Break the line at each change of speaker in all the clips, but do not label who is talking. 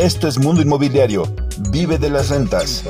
Esto es Mundo Inmobiliario. Vive de las rentas.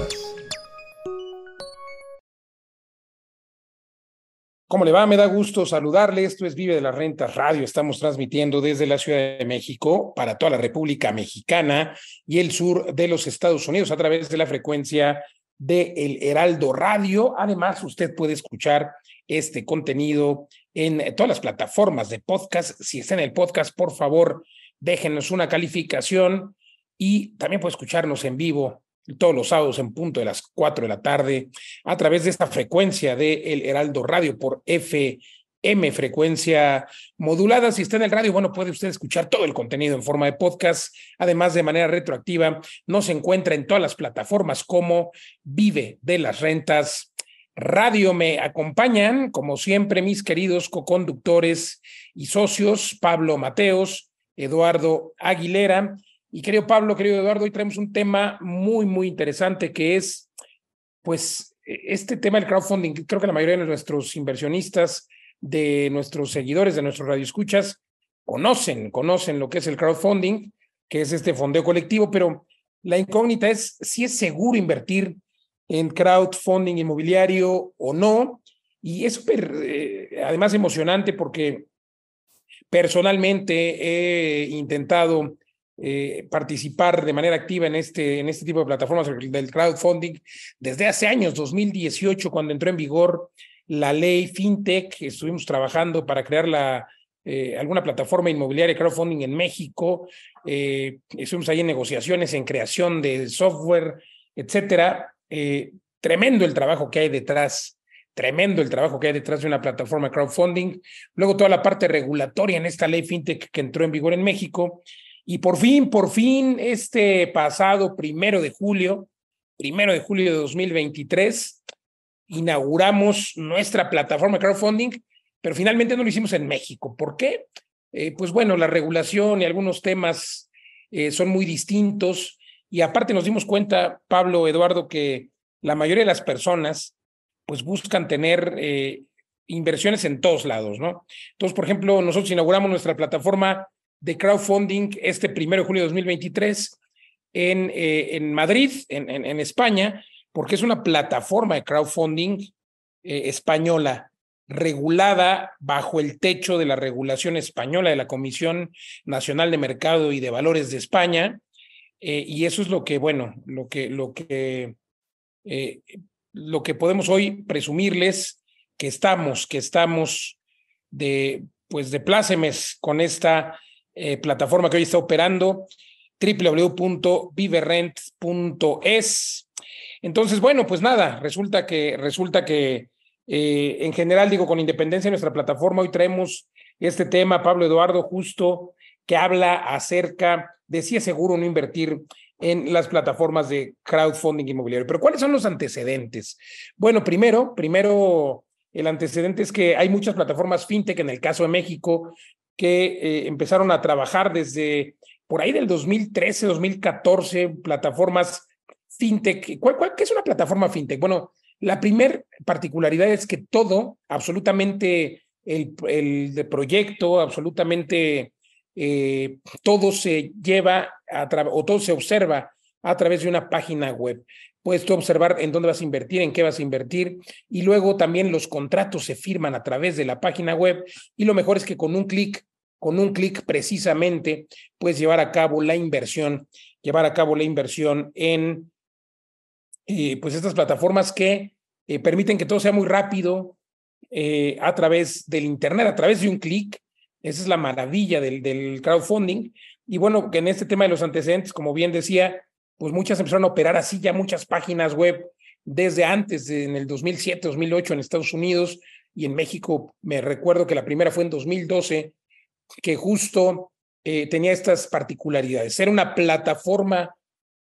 ¿Cómo le va? Me da gusto saludarle. Esto es Vive de las Rentas Radio. Estamos transmitiendo desde la Ciudad de México para toda la República Mexicana y el sur de los Estados Unidos a través de la frecuencia de El Heraldo Radio. Además, usted puede escuchar este contenido en todas las plataformas de podcast. Si está en el podcast, por favor, déjenos una calificación y también puede escucharnos en vivo todos los sábados en punto de las 4 de la tarde a través de esta frecuencia de El Heraldo Radio por FM, frecuencia modulada. Si está en el radio, bueno, puede usted escuchar todo el contenido en forma de podcast. Además, de manera retroactiva, nos encuentra en todas las plataformas como Vive de las Rentas. Radio me acompañan, como siempre, mis queridos coconductores y socios, Pablo Mateos, Eduardo Aguilera y querido Pablo, querido Eduardo, hoy traemos un tema muy, muy interesante que es, pues, e, este tema del crowdfunding. Creo que la mayoría de nuestros inversionistas, de nuestros seguidores, de nuestros radioescuchas, conocen, conocen lo que es el crowdfunding, que es este fondeo colectivo, pero la incógnita es si es seguro invertir en crowdfunding inmobiliario o no. Y es súper, eh, además, emocionante porque personalmente he intentado eh, participar de manera activa en este, en este tipo de plataformas del crowdfunding desde hace años, 2018, cuando entró en vigor la ley FinTech, estuvimos trabajando para crear la, eh, alguna plataforma inmobiliaria crowdfunding en México, eh, estuvimos ahí en negociaciones, en creación de software, etcétera. tremendo el trabajo que hay detrás tremendo el trabajo que hay detrás de una plataforma crowdfunding. Luego toda la parte regulatoria en esta ley fintech que entró en vigor en México y por fin, por fin, este pasado primero de julio, primero de julio de 2023, inauguramos nuestra plataforma de crowdfunding, pero finalmente no lo hicimos en México. ¿Por qué? Eh, pues bueno, la regulación y algunos temas eh, son muy distintos y aparte nos dimos cuenta, Pablo, Eduardo, que la mayoría de las personas pues buscan tener eh, inversiones en todos lados, ¿no? Entonces, por ejemplo, nosotros inauguramos nuestra plataforma de crowdfunding este primero de julio de 2023 en, eh, en Madrid, en, en, España, porque es una plataforma de crowdfunding eh, española regulada bajo el techo de la regulación española de la Comisión Nacional de Mercado y de Valores de España. Eh, y eso es lo que, bueno, lo que, lo que, lo que podemos hoy presumirles que estamos, que estamos de, pues de plácemes con esta eh, plataforma que hoy está operando, www.viverrent.es. Entonces, bueno, pues nada, resulta que, resulta que eh, en general, digo, con independencia de nuestra plataforma, hoy traemos este tema, Pablo Eduardo, justo que habla acerca de si es seguro no invertir en las plataformas de crowdfunding inmobiliario. Pero ¿cuáles son los antecedentes? Bueno, primero, primero, el antecedente es que hay muchas plataformas fintech, en el caso de México, que eh, empezaron a trabajar desde por ahí del 2013, 2014, plataformas fintech. ¿Cuál, qué es una plataforma fintech? Bueno, la primera particularidad es que todo, absolutamente el, el de proyecto, absolutamente eh, todo se lleva a o todo se observa a través de una página web. Puedes tú observar en dónde vas a invertir, en qué vas a invertir y luego también los contratos se firman a través de la página web y lo mejor es que con un clic con un clic precisamente puedes llevar a cabo la inversión, llevar a cabo la inversión en eh, pues estas plataformas que eh, permiten que todo sea muy rápido eh, a través del Internet, a través de un clic. Esa es la maravilla del, del crowdfunding. Y bueno, que en este tema de los antecedentes, como bien decía, pues muchas empezaron a operar así ya muchas páginas web desde antes, en el 2007, 2008 en Estados Unidos y en México. Me recuerdo que la primera fue en 2012 que justo eh, tenía estas particularidades. Era una plataforma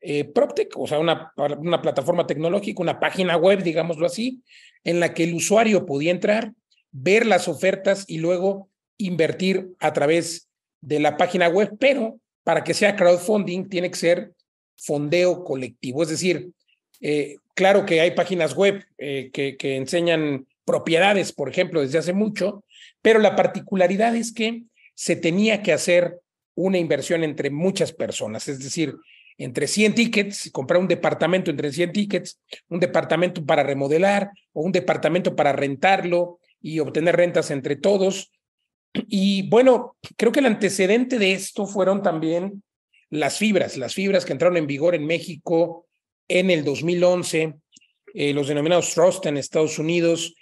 eh, PropTech, o sea, una, una plataforma tecnológica, una página web, digámoslo así, en la que el usuario podía entrar, ver las ofertas y luego invertir a través de la página web, pero para que sea crowdfunding tiene que ser fondeo colectivo, es decir, eh, claro que hay páginas web eh, que, que enseñan propiedades, por ejemplo, desde hace mucho, pero la particularidad es que se tenía que hacer una inversión entre muchas personas, es decir, entre 100 tickets, comprar un departamento entre 100 tickets, un departamento para remodelar o un departamento para rentarlo y obtener rentas entre todos. Y bueno, creo que el antecedente de esto fueron también las fibras, las fibras que entraron en vigor en México en el 2011, eh, los denominados trust en Estados Unidos,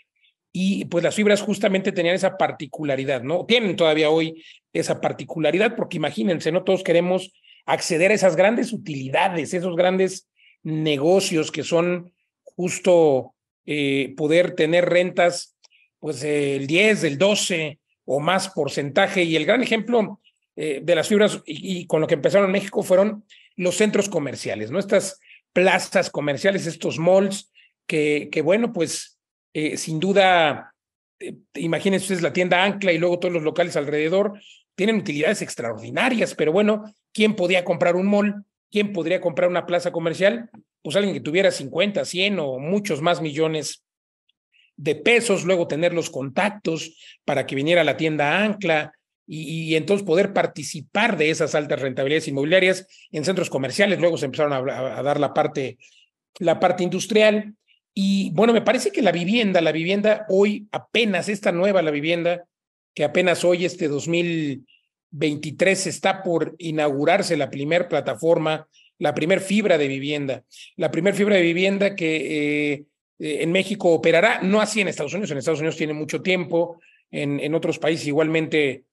y pues las fibras justamente tenían esa particularidad, ¿no? Tienen todavía hoy esa particularidad, porque imagínense, no todos queremos acceder a esas grandes utilidades, esos grandes negocios que son justo eh, poder tener rentas, pues el 10, el 12 o más porcentaje. Y el gran ejemplo eh, de las fibras y, con lo que empezaron en México fueron los centros comerciales, ¿no? Estas plazas comerciales, estos malls, que, que bueno, pues eh, sin duda, imagínense ustedes la tienda Ancla y luego todos los locales alrededor, tienen utilidades extraordinarias, pero bueno, ¿quién podía comprar un mall? ¿Quién podría comprar una plaza comercial? Pues alguien que tuviera 50, 100 o muchos más millones de pesos, luego tener los contactos para que viniera la tienda Ancla y, entonces poder participar de esas altas rentabilidades inmobiliarias en centros comerciales. Luego se empezaron a, a dar la parte, la parte industrial. Y bueno, me parece que la vivienda, la vivienda hoy apenas, esta nueva, la vivienda, que apenas hoy, este 2023, está por inaugurarse la primer plataforma, la primer fibra de vivienda, la primer fibra de vivienda que eh, eh, en México operará, no así en Estados Unidos, en Estados Unidos tiene mucho tiempo, en, en otros países igualmente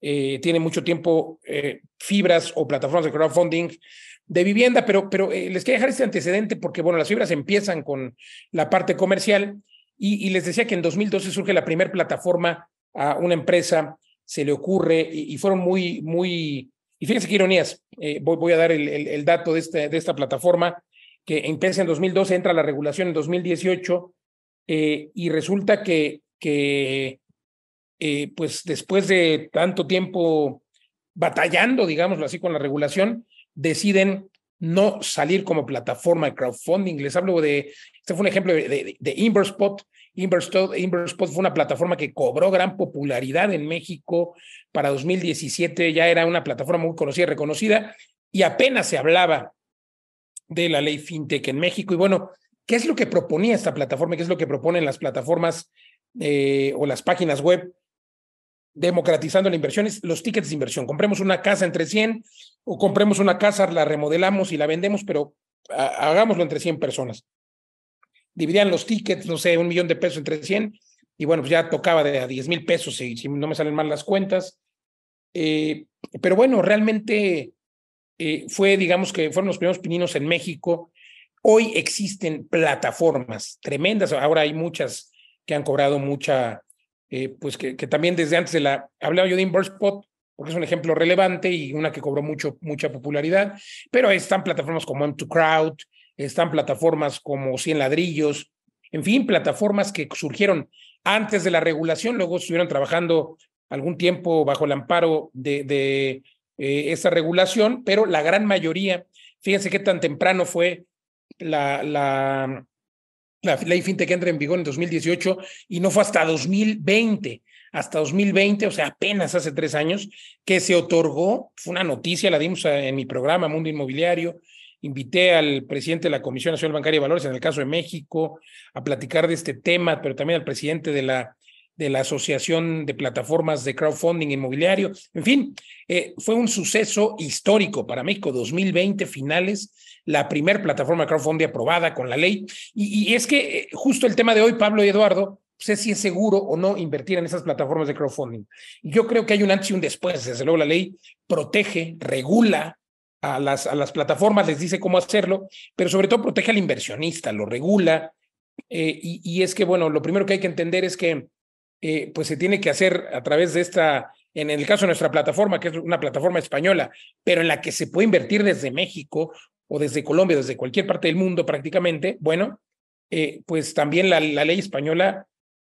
eh, tiene mucho tiempo fibras o plataformas de crowdfunding de vivienda, pero, pero les quiero dejar este antecedente porque, bueno, las fibras empiezan con la parte comercial y, les decía que en 2012 surge la primera plataforma a una empresa se le ocurre y, fueron muy, muy, y fíjense qué ironías, eh, voy, a dar el, el, dato de, este, de esta plataforma, que empieza en 2012, entra la regulación en 2018, eh, y resulta que, que eh, pues después de tanto tiempo batallando, digámoslo así, con la regulación, deciden no salir como plataforma de crowdfunding. Les hablo de, este fue un ejemplo de, de Inverspot, Inverspot fue una plataforma que cobró gran popularidad en México. Para 2017 ya era una plataforma muy conocida y reconocida y apenas se hablaba de la ley fintech en México. Y bueno, ¿qué es lo que proponía esta plataforma? ¿Qué es lo que proponen las plataformas eh, o las páginas web democratizando la inversión? Es los tickets de inversión. Compremos una casa entre 100 o compremos una casa, la remodelamos y la vendemos, pero hagámoslo entre 100 personas dividían los tickets, no sé, un millón de pesos entre 100, y bueno, pues ya tocaba de a 10 mil pesos, si, no me salen mal las cuentas. Eh, pero bueno, realmente eh, fue, digamos que fueron los primeros pininos en México. Hoy existen plataformas tremendas, ahora hay muchas que han cobrado mucha, eh, pues que, también desde antes de la, hablaba yo de Inverspot, porque es un ejemplo relevante y una que cobró mucho, mucha popularidad, pero están plataformas como M2Crowd, están plataformas como 100 ladrillos, en fin, plataformas que surgieron antes de la regulación, luego estuvieron trabajando algún tiempo bajo el amparo de, de eh, esa regulación, pero la gran mayoría, fíjense qué tan temprano fue la, la, ley fintech que entra en vigor en 2018 y no fue hasta 2020, hasta 2020, o sea, apenas hace tres años, que se otorgó, fue una noticia, la dimos en mi programa Mundo Inmobiliario, Invité al presidente de la Comisión Nacional Bancaria de Valores, en el caso de México, a platicar de este tema, pero también al presidente de la, de la Asociación de Plataformas de Crowdfunding Inmobiliario. En fin, eh, fue un suceso histórico para México, 2020 finales, la primera plataforma de crowdfunding aprobada con la ley. Y, y es que eh, justo el tema de hoy, Pablo y Eduardo, sé si es seguro o no invertir en esas plataformas de crowdfunding. Yo creo que hay un antes y un después. Desde luego la ley protege, regula, a las, a las plataformas, les dice cómo hacerlo, pero sobre todo protege al inversionista, lo regula. Eh, y, y, es que, bueno, lo primero que hay que entender es que eh, pues se tiene que hacer a través de esta, en el caso de nuestra plataforma, que es una plataforma española, pero en la que se puede invertir desde México o desde Colombia, desde cualquier parte del mundo prácticamente, bueno, eh, pues también la, la ley española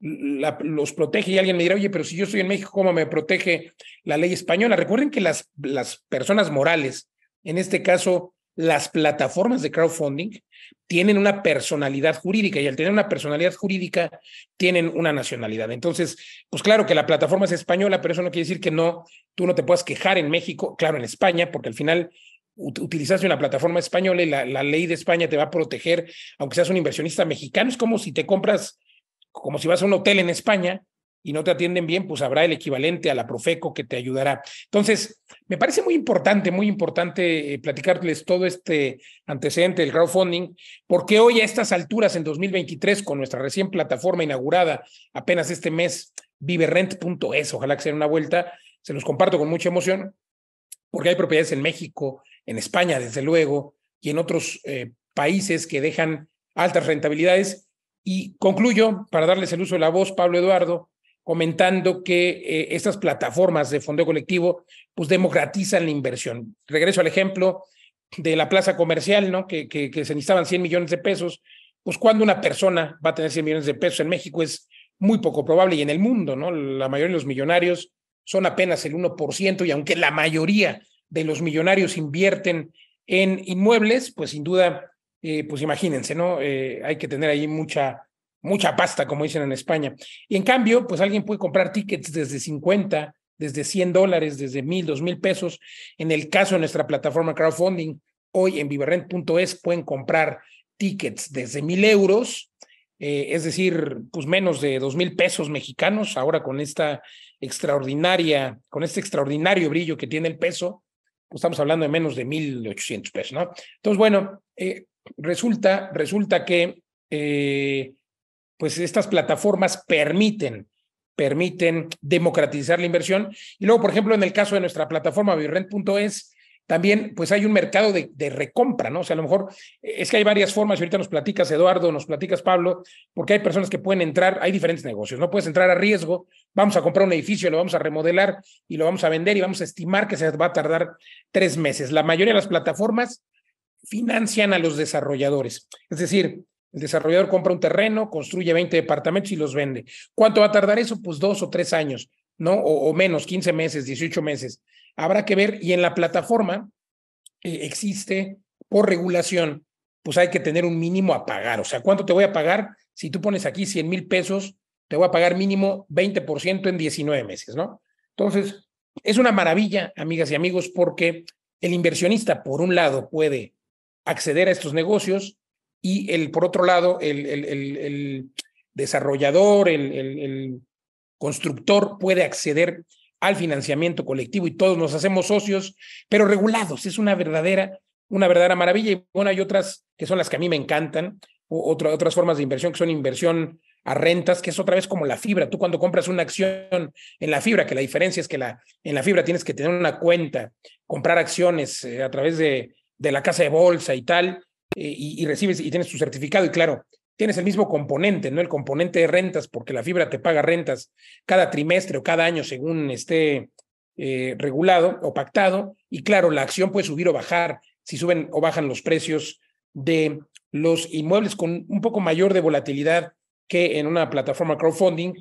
la, los protege y alguien me dirá, oye, pero si yo estoy en México, ¿cómo me protege la ley española? Recuerden que las, las personas morales en este caso, las plataformas de crowdfunding tienen una personalidad jurídica y al tener una personalidad jurídica tienen una nacionalidad. Entonces, pues claro que la plataforma es española, pero eso no quiere decir que no, tú no te puedas quejar en México, claro, en España, porque al final utilizaste una plataforma española y la, ley de España te va a proteger, aunque seas un inversionista mexicano. Es como si te compras, como si vas a un hotel en España y no te atienden bien, pues habrá el equivalente a la Profeco que te ayudará. Entonces, me parece muy importante, muy importante eh, platicarles todo este antecedente del crowdfunding, porque hoy a estas alturas, en 2023, con nuestra recién plataforma inaugurada apenas este mes, viverrent.es, ojalá que sea una vuelta, se los comparto con mucha emoción, porque hay propiedades en México, en España, desde luego, y en otros eh, países que dejan altas rentabilidades. Y concluyo, para darles el uso de la voz, Pablo Eduardo, comentando que eh, estas plataformas de fondo colectivo pues democratizan la inversión. Regreso al ejemplo de la plaza comercial, ¿no? Que, que, se necesitaban 100 millones de pesos. Pues cuando una persona va a tener 100 millones de pesos en México es muy poco probable y en el mundo, ¿no? La mayoría de los millonarios son apenas el 1% y aunque la mayoría de los millonarios invierten en inmuebles, pues sin duda, pues imagínense, ¿no? Eh, hay que tener ahí mucha, mucha pasta, como dicen en España. Y en cambio, pues alguien puede comprar tickets desde 50, desde 100 dólares, desde 1000, 2000 pesos. En el caso de nuestra plataforma crowdfunding, hoy en viverrent.es pueden comprar tickets desde 1000 euros, eh, es decir, pues menos de 2000 pesos mexicanos, ahora con esta extraordinaria, con este extraordinario brillo que tiene el peso, pues estamos hablando de menos de 1800 pesos, ¿no? Entonces, bueno, eh, resulta, resulta que eh, pues estas plataformas permiten, permiten democratizar la inversión. Y luego, por ejemplo, en el caso de nuestra plataforma virrent.es, también pues hay un mercado de, de, recompra, ¿no? O sea, a lo mejor es que hay varias formas, y ahorita nos platicas Eduardo, nos platicas Pablo, porque hay personas que pueden entrar, hay diferentes negocios, no puedes entrar a riesgo, vamos a comprar un edificio, lo vamos a remodelar y lo vamos a vender y vamos a estimar que se va a tardar tres meses. La mayoría de las plataformas financian a los desarrolladores, es decir, el desarrollador compra un terreno, construye 20 departamentos y los vende. ¿Cuánto va a tardar eso? Pues dos o tres años, ¿no? O, menos, 15 meses, 18 meses. Habrá que ver. Y en la plataforma eh, existe, por regulación, pues hay que tener un mínimo a pagar. O sea, ¿cuánto te voy a pagar? Si tú pones aquí 100 mil pesos, te voy a pagar mínimo 20% en 19 meses, ¿no? Entonces, es una maravilla, amigas y amigos, porque el inversionista, por un lado, puede acceder a estos negocios, y el, por otro lado, el, el, desarrollador, el, constructor puede acceder al financiamiento colectivo y todos nos hacemos socios, pero regulados. Es una verdadera, una verdadera maravilla. Y bueno, hay otras que son las que a mí me encantan, o otras formas de inversión que son inversión a rentas, que es otra vez como la fibra. Tú cuando compras una acción en la fibra, que la diferencia es que la, en la fibra tienes que tener una cuenta, comprar acciones eh, a través de, de la casa de bolsa y tal, eh, y, recibes y tienes tu certificado y claro, tienes el mismo componente, ¿no? El componente de rentas, porque la fibra te paga rentas cada trimestre o cada año según esté eh, regulado o pactado. Y claro, la acción puede subir o bajar si suben o bajan los precios de los inmuebles con un poco mayor de volatilidad que en una plataforma crowdfunding,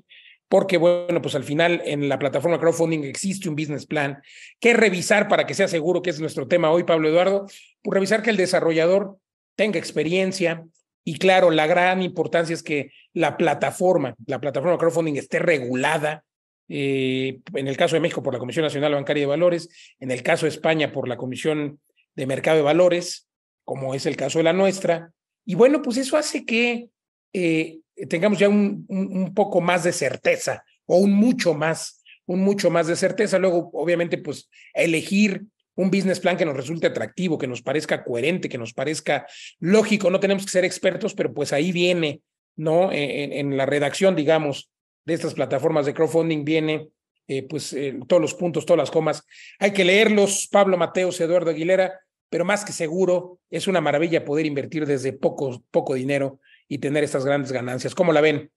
porque bueno, pues al final en la plataforma crowdfunding existe un business plan que revisar para que sea seguro, que es nuestro tema hoy, Pablo Eduardo, pues revisar que el desarrollador tenga experiencia. Y claro, la gran importancia es que la plataforma, la plataforma crowdfunding esté regulada. Eh, en el caso de México por la Comisión Nacional Bancaria de Valores, en el caso de España por la Comisión de Mercado de Valores, como es el caso de la nuestra. Y bueno, pues eso hace que eh, tengamos ya un, un, poco más de certeza o un mucho más, un mucho más de certeza. Luego, obviamente, pues elegir un business plan que nos resulte atractivo, que nos parezca coherente, que nos parezca lógico. No tenemos que ser expertos, pero pues ahí viene, ¿no? En, la redacción, digamos, de estas plataformas de crowdfunding viene, eh, pues, eh, todos los puntos, todas las comas. Hay que leerlos, Pablo Mateos, Eduardo Aguilera, pero más que seguro, es una maravilla poder invertir desde poco, poco dinero y tener estas grandes ganancias. ¿Cómo la ven?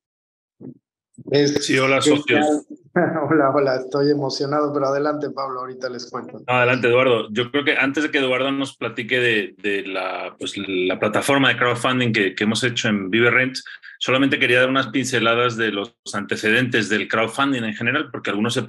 sí, hola, socios.
hola, hola, estoy emocionado, pero adelante, Pablo, ahorita les cuento.
adelante, Eduardo. Yo creo que antes de que Eduardo nos platique de, de la, pues, la plataforma de crowdfunding que, que hemos hecho en Vive Rent, solamente quería dar unas pinceladas de los antecedentes del crowdfunding en general, porque algunos se,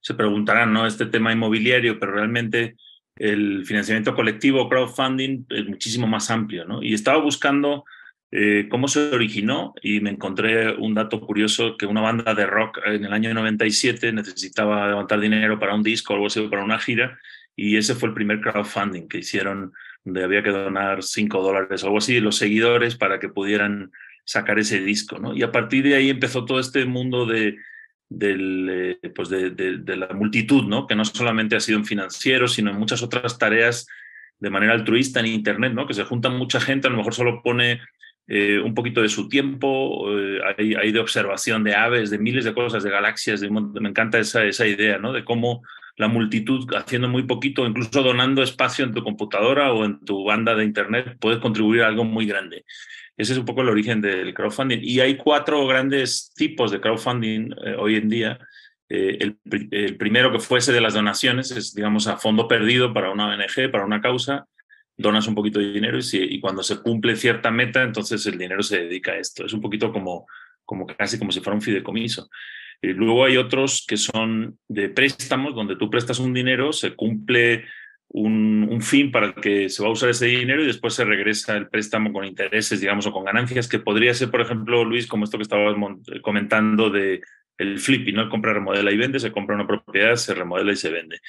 se preguntarán, ¿no? Este tema inmobiliario, pero realmente el financiamiento colectivo, crowdfunding, es muchísimo más amplio, ¿no? Y estaba buscando eh, cómo se originó y me encontré un dato curioso que una banda de rock en el año 97 necesitaba levantar dinero para un disco o algo así, para una gira y ese fue el primer crowdfunding que hicieron, donde había que donar 5 dólares o algo así, los seguidores para que pudieran sacar ese disco. Y a partir de ahí empezó todo este mundo de, eh, pues de, la multitud, ¿no? Que no solamente ha sido en financiero, sino en muchas otras tareas de manera altruista en Internet, ¿no? Que se juntan mucha gente, a lo mejor solo pone eh, un poquito de su tiempo, eh, hay, de observación de aves, de miles de cosas, de galaxias, me encanta esa, esa idea, ¿no? De cómo la multitud haciendo muy poquito, incluso donando espacio en tu computadora o en tu banda de Internet, puedes contribuir a algo muy grande. Ese es un poco el origen del crowdfunding. Y hay cuatro grandes tipos de crowdfunding eh, hoy en día. Eh, el, el, primero que fuese de las donaciones es, digamos, a fondo perdido para una ONG, para una causa. Donas un poquito de dinero y, si, cuando se cumple cierta meta, entonces el dinero se dedica a esto. Es un poquito como, como casi como si fuera un fideicomiso. Y luego hay otros que son de préstamos, donde tú prestas un dinero, se cumple un, fin para el que se va a usar ese dinero y después se regresa el préstamo con intereses, digamos, o con ganancias, que podría ser, por ejemplo, Luis, como esto que estabas comentando de el flipping, ¿no? Compra, remodela y vende, se compra una propiedad, se remodela y se vende.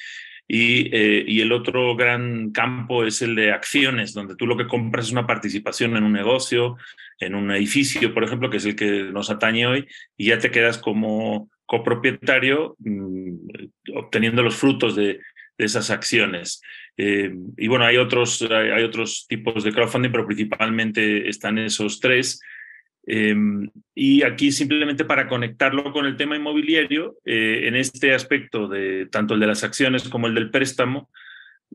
Y, eh, y, el otro gran campo es el de acciones, donde tú lo que compras es una participación en un negocio, en un edificio, por ejemplo, que es el que nos atañe hoy, y ya te quedas como copropietario mmm, obteniendo los frutos de, de esas acciones. Eh, y bueno, hay otros, hay, otros tipos de crowdfunding, pero principalmente están esos tres. Eh, y aquí simplemente para conectarlo con el tema inmobiliario, eh, en este aspecto de tanto el de las acciones como el del préstamo,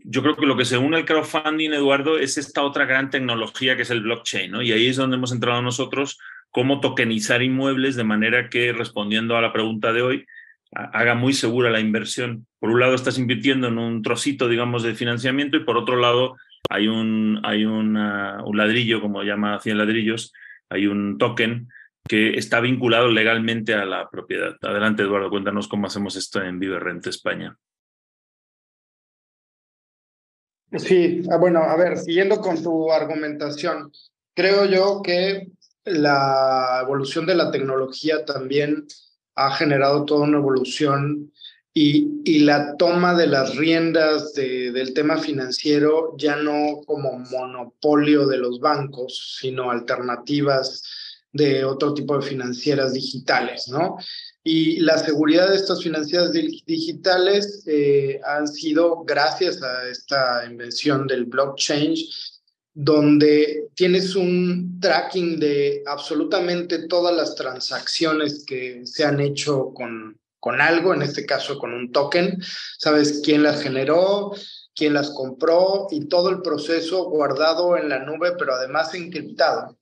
yo creo que lo que se une al crowdfunding, Eduardo, es esta otra gran tecnología que es el blockchain. Y ahí es donde hemos entrado nosotros, cómo tokenizar inmuebles de manera que, respondiendo a la pregunta de hoy, haga muy segura la inversión. Por un lado estás invirtiendo en un trocito, digamos, de financiamiento y por otro lado hay un, hay un ladrillo, como llama 100 ladrillos, hay un token que está vinculado legalmente a la propiedad. Adelante, Eduardo, cuéntanos cómo hacemos esto en Vive España.
Sí, ah, bueno, a ver, siguiendo con tu argumentación, creo yo que la evolución de la tecnología también ha generado toda una evolución y, y la toma de las riendas de, del tema financiero ya no como monopolio de los bancos, sino alternativas de otro tipo de financieras digitales, ¿no? Y la seguridad de estas financieras digitales eh, han sido gracias a esta invención del blockchain donde tienes un tracking de absolutamente todas las transacciones que se han hecho con, con algo, en este caso con un token, sabes quién las generó, quién las compró y todo el proceso guardado en la nube, pero además encriptado,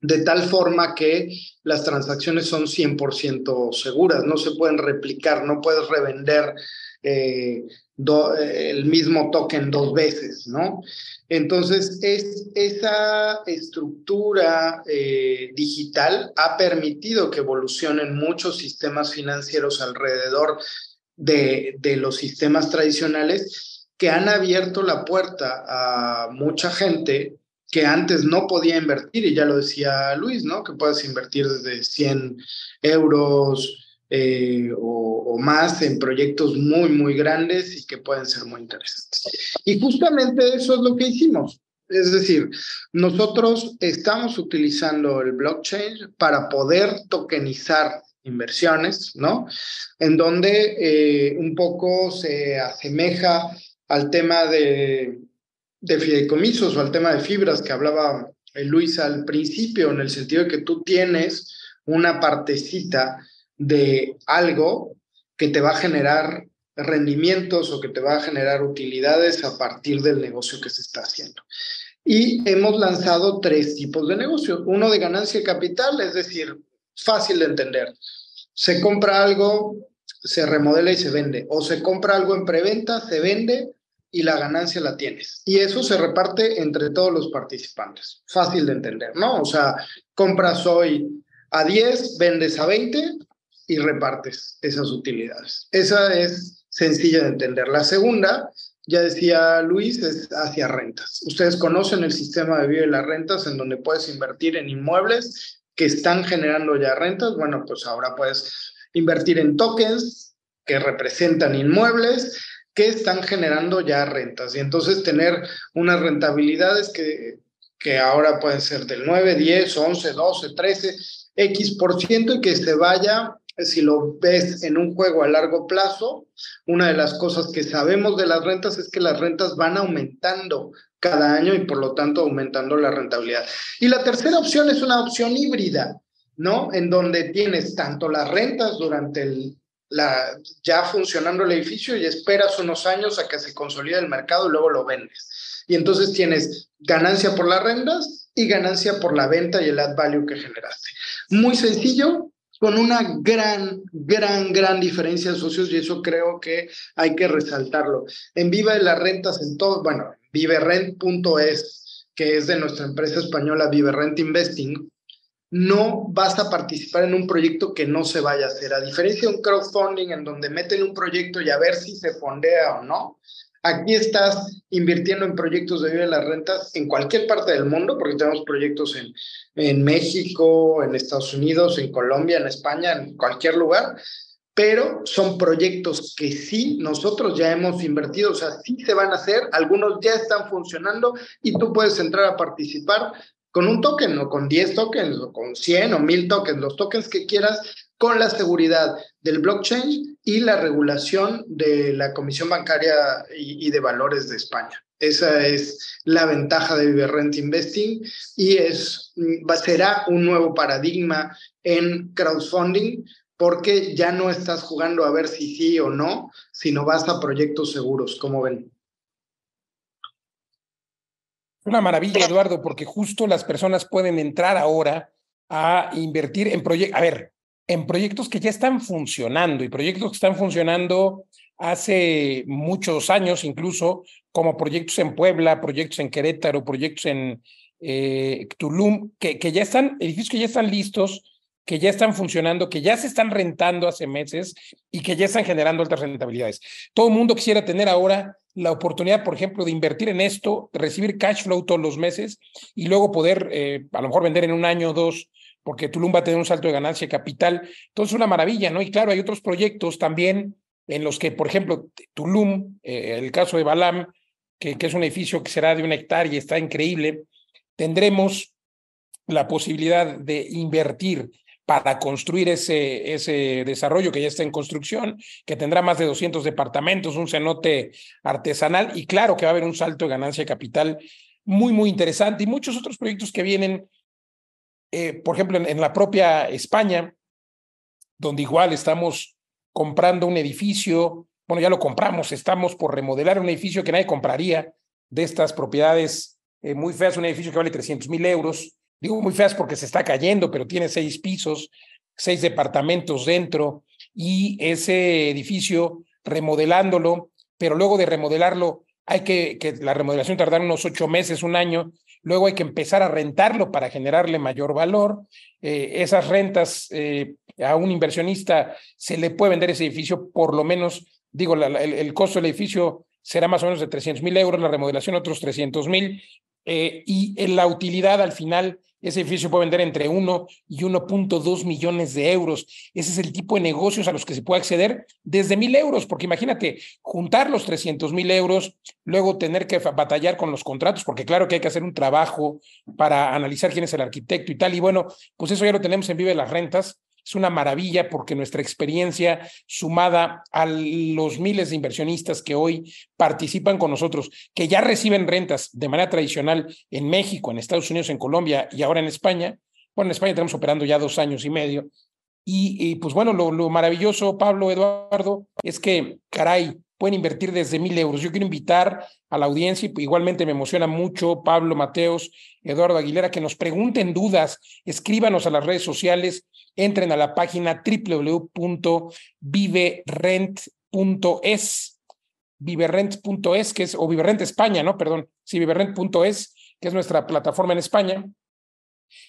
de tal forma que las transacciones son 100% seguras, no se pueden replicar, no puedes revender eh, eh, el mismo token dos veces, ¿no? Entonces, es, esa estructura eh, digital ha permitido que evolucionen muchos sistemas financieros alrededor de, de los sistemas tradicionales que han abierto la puerta a mucha gente que antes no podía invertir, y ya lo decía Luis, ¿no? Que puedes invertir desde 100 euros, eh, o, o, más en proyectos muy, muy grandes y que pueden ser muy interesantes. Y justamente eso es lo que hicimos. Es decir, nosotros estamos utilizando el blockchain para poder tokenizar inversiones, ¿no? En donde eh, un poco se asemeja al tema de, de fideicomisos o al tema de fibras que hablaba Luis al principio, en el sentido de que tú tienes una partecita de algo que te va a generar rendimientos o que te va a generar utilidades a partir del negocio que se está haciendo. Y hemos lanzado tres tipos de negocio. Uno de ganancia capital, es decir, fácil de entender. Se compra algo, se remodela y se vende. O se compra algo en preventa, se vende y la ganancia la tienes. Y eso se reparte entre todos los participantes. Fácil de entender, ¿no? O sea, compras hoy a 10, vendes a 20 y repartes esas utilidades. Esa es sencilla de entender. La segunda, ya decía Luis, es hacia rentas. Ustedes conocen el sistema de vida de las rentas en donde puedes invertir en inmuebles que están generando ya rentas. Bueno, pues ahora puedes invertir en tokens que representan inmuebles que están generando ya rentas. Y entonces tener unas rentabilidades que, que ahora pueden ser del 9, 10, 11, 12, 13, X por ciento y que se vaya si lo ves en un juego a largo plazo, una de las cosas que sabemos de las rentas es que las rentas van aumentando cada año y por lo tanto aumentando la rentabilidad. Y la tercera opción es una opción híbrida, ¿no? En donde tienes tanto las rentas durante el, la, ya funcionando el edificio y esperas unos años a que se consolide el mercado y luego lo vendes. Y entonces tienes ganancia por las rentas y ganancia por la venta y el ad value que generaste. Muy sencillo, con una gran, gran, gran diferencia de socios y eso creo que hay que resaltarlo. En Viva de las Rentas, en todo, bueno, viverrent.es, que es de nuestra empresa española Viverrent Investing, no vas a participar en un proyecto que no se vaya a hacer. A diferencia de un crowdfunding en donde meten un proyecto y a ver si se fondea o no, Aquí estás invirtiendo en proyectos de vida de las rentas en cualquier parte del mundo, porque tenemos proyectos en, en México, en Estados Unidos, en Colombia, en España, en cualquier lugar, pero son proyectos que sí nosotros ya hemos invertido, o sea, sí se van a hacer, algunos ya están funcionando y tú puedes entrar a participar con un token o con 10 tokens o con 100 o 1000 tokens, los tokens que quieras, con la seguridad del blockchain y la regulación de la Comisión Bancaria y, de Valores de España. Esa es la ventaja de Viverrent Investing y es, será un nuevo paradigma en crowdfunding porque ya no estás jugando a ver si sí o no, sino vas a proyectos seguros, como ven.
Una maravilla, Eduardo, porque justo las personas pueden entrar ahora a invertir en proyectos. A ver, en proyectos que ya están funcionando y proyectos que están funcionando hace muchos años, incluso como proyectos en Puebla, proyectos en Querétaro, proyectos en eh, Tulum, que, que ya están, edificios que ya están listos, que ya están funcionando, que ya se están rentando hace meses y que ya están generando altas rentabilidades. Todo el mundo quisiera tener ahora la oportunidad, por ejemplo, de invertir en esto, recibir cash flow todos los meses y luego poder eh, a lo mejor vender en un año o dos porque Tulum va a tener un salto de ganancia capital. Entonces, una maravilla, ¿no? Y claro, hay otros proyectos también en los que, por ejemplo, Tulum, eh, el caso de Balam, que, que es un edificio que será de una hectárea y está increíble, tendremos la posibilidad de invertir para construir ese, ese desarrollo que ya está en construcción, que tendrá más de 200 departamentos, un cenote artesanal y claro que va a haber un salto de ganancia capital muy, muy interesante y muchos otros proyectos que vienen eh, por ejemplo, en, la propia España, donde igual estamos comprando un edificio, bueno, ya lo compramos, estamos por remodelar un edificio que nadie compraría de estas propiedades eh, muy feas, un edificio que vale 300 mil euros. Digo muy feas porque se está cayendo, pero tiene seis pisos, seis departamentos dentro y ese edificio remodelándolo, pero luego de remodelarlo hay que, que la remodelación tardar unos ocho meses, un año, luego hay que empezar a rentarlo para generarle mayor valor. Eh, esas rentas eh, a un inversionista se le puede vender ese edificio por lo menos, digo, el, costo del edificio será más o menos de 300 mil euros, la remodelación otros 300 mil, eh, y en la utilidad al final ese edificio puede vender entre 1 y 1.2 millones de euros. Ese es el tipo de negocios a los que se puede acceder desde mil euros, porque imagínate, juntar los 300 mil euros, luego tener que batallar con los contratos, porque claro que hay que hacer un trabajo para analizar quién es el arquitecto y tal. Y bueno, pues eso ya lo tenemos en Vive las Rentas es una maravilla porque nuestra experiencia sumada a los miles de inversionistas que hoy participan con nosotros, que ya reciben rentas de manera tradicional en México, en Estados Unidos, en Colombia y ahora en España. Bueno, en España tenemos operando ya dos años y medio. Y, pues bueno, lo, lo maravilloso, Pablo, Eduardo, es que, caray, pueden invertir desde mil euros. Yo quiero invitar a la audiencia, y igualmente me emociona mucho, Pablo, Mateos, Eduardo Aguilera, que nos pregunten dudas, escríbanos a las redes sociales entren a la página www.viverent.es, viverent.es, que es, o Viverent España, ¿no? Perdón, sí, viverent.es, que es nuestra plataforma en España.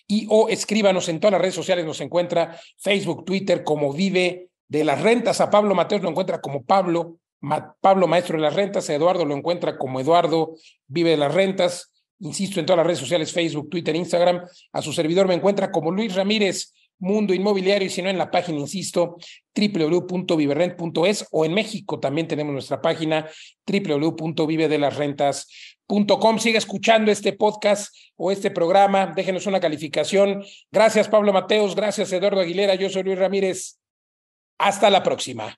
Y o escríbanos en todas las redes sociales, nos encuentra Facebook, Twitter, como Vive de las Rentas. A Pablo Mateos lo encuentra como Pablo, Pablo Maestro de las Rentas. A Eduardo lo encuentra como Eduardo Vive de las Rentas. Insisto, en todas las redes sociales, Facebook, Twitter, Instagram. A su servidor me encuentra como Luis Ramírez mundo inmobiliario y si no en la página, insisto, www.viverrent.es o en México también tenemos nuestra página www.vivedelasrentas.com. Sigue escuchando este podcast o este programa, déjenos una calificación. Gracias Pablo Mateos, gracias Eduardo Aguilera, yo soy Luis Ramírez. Hasta la próxima.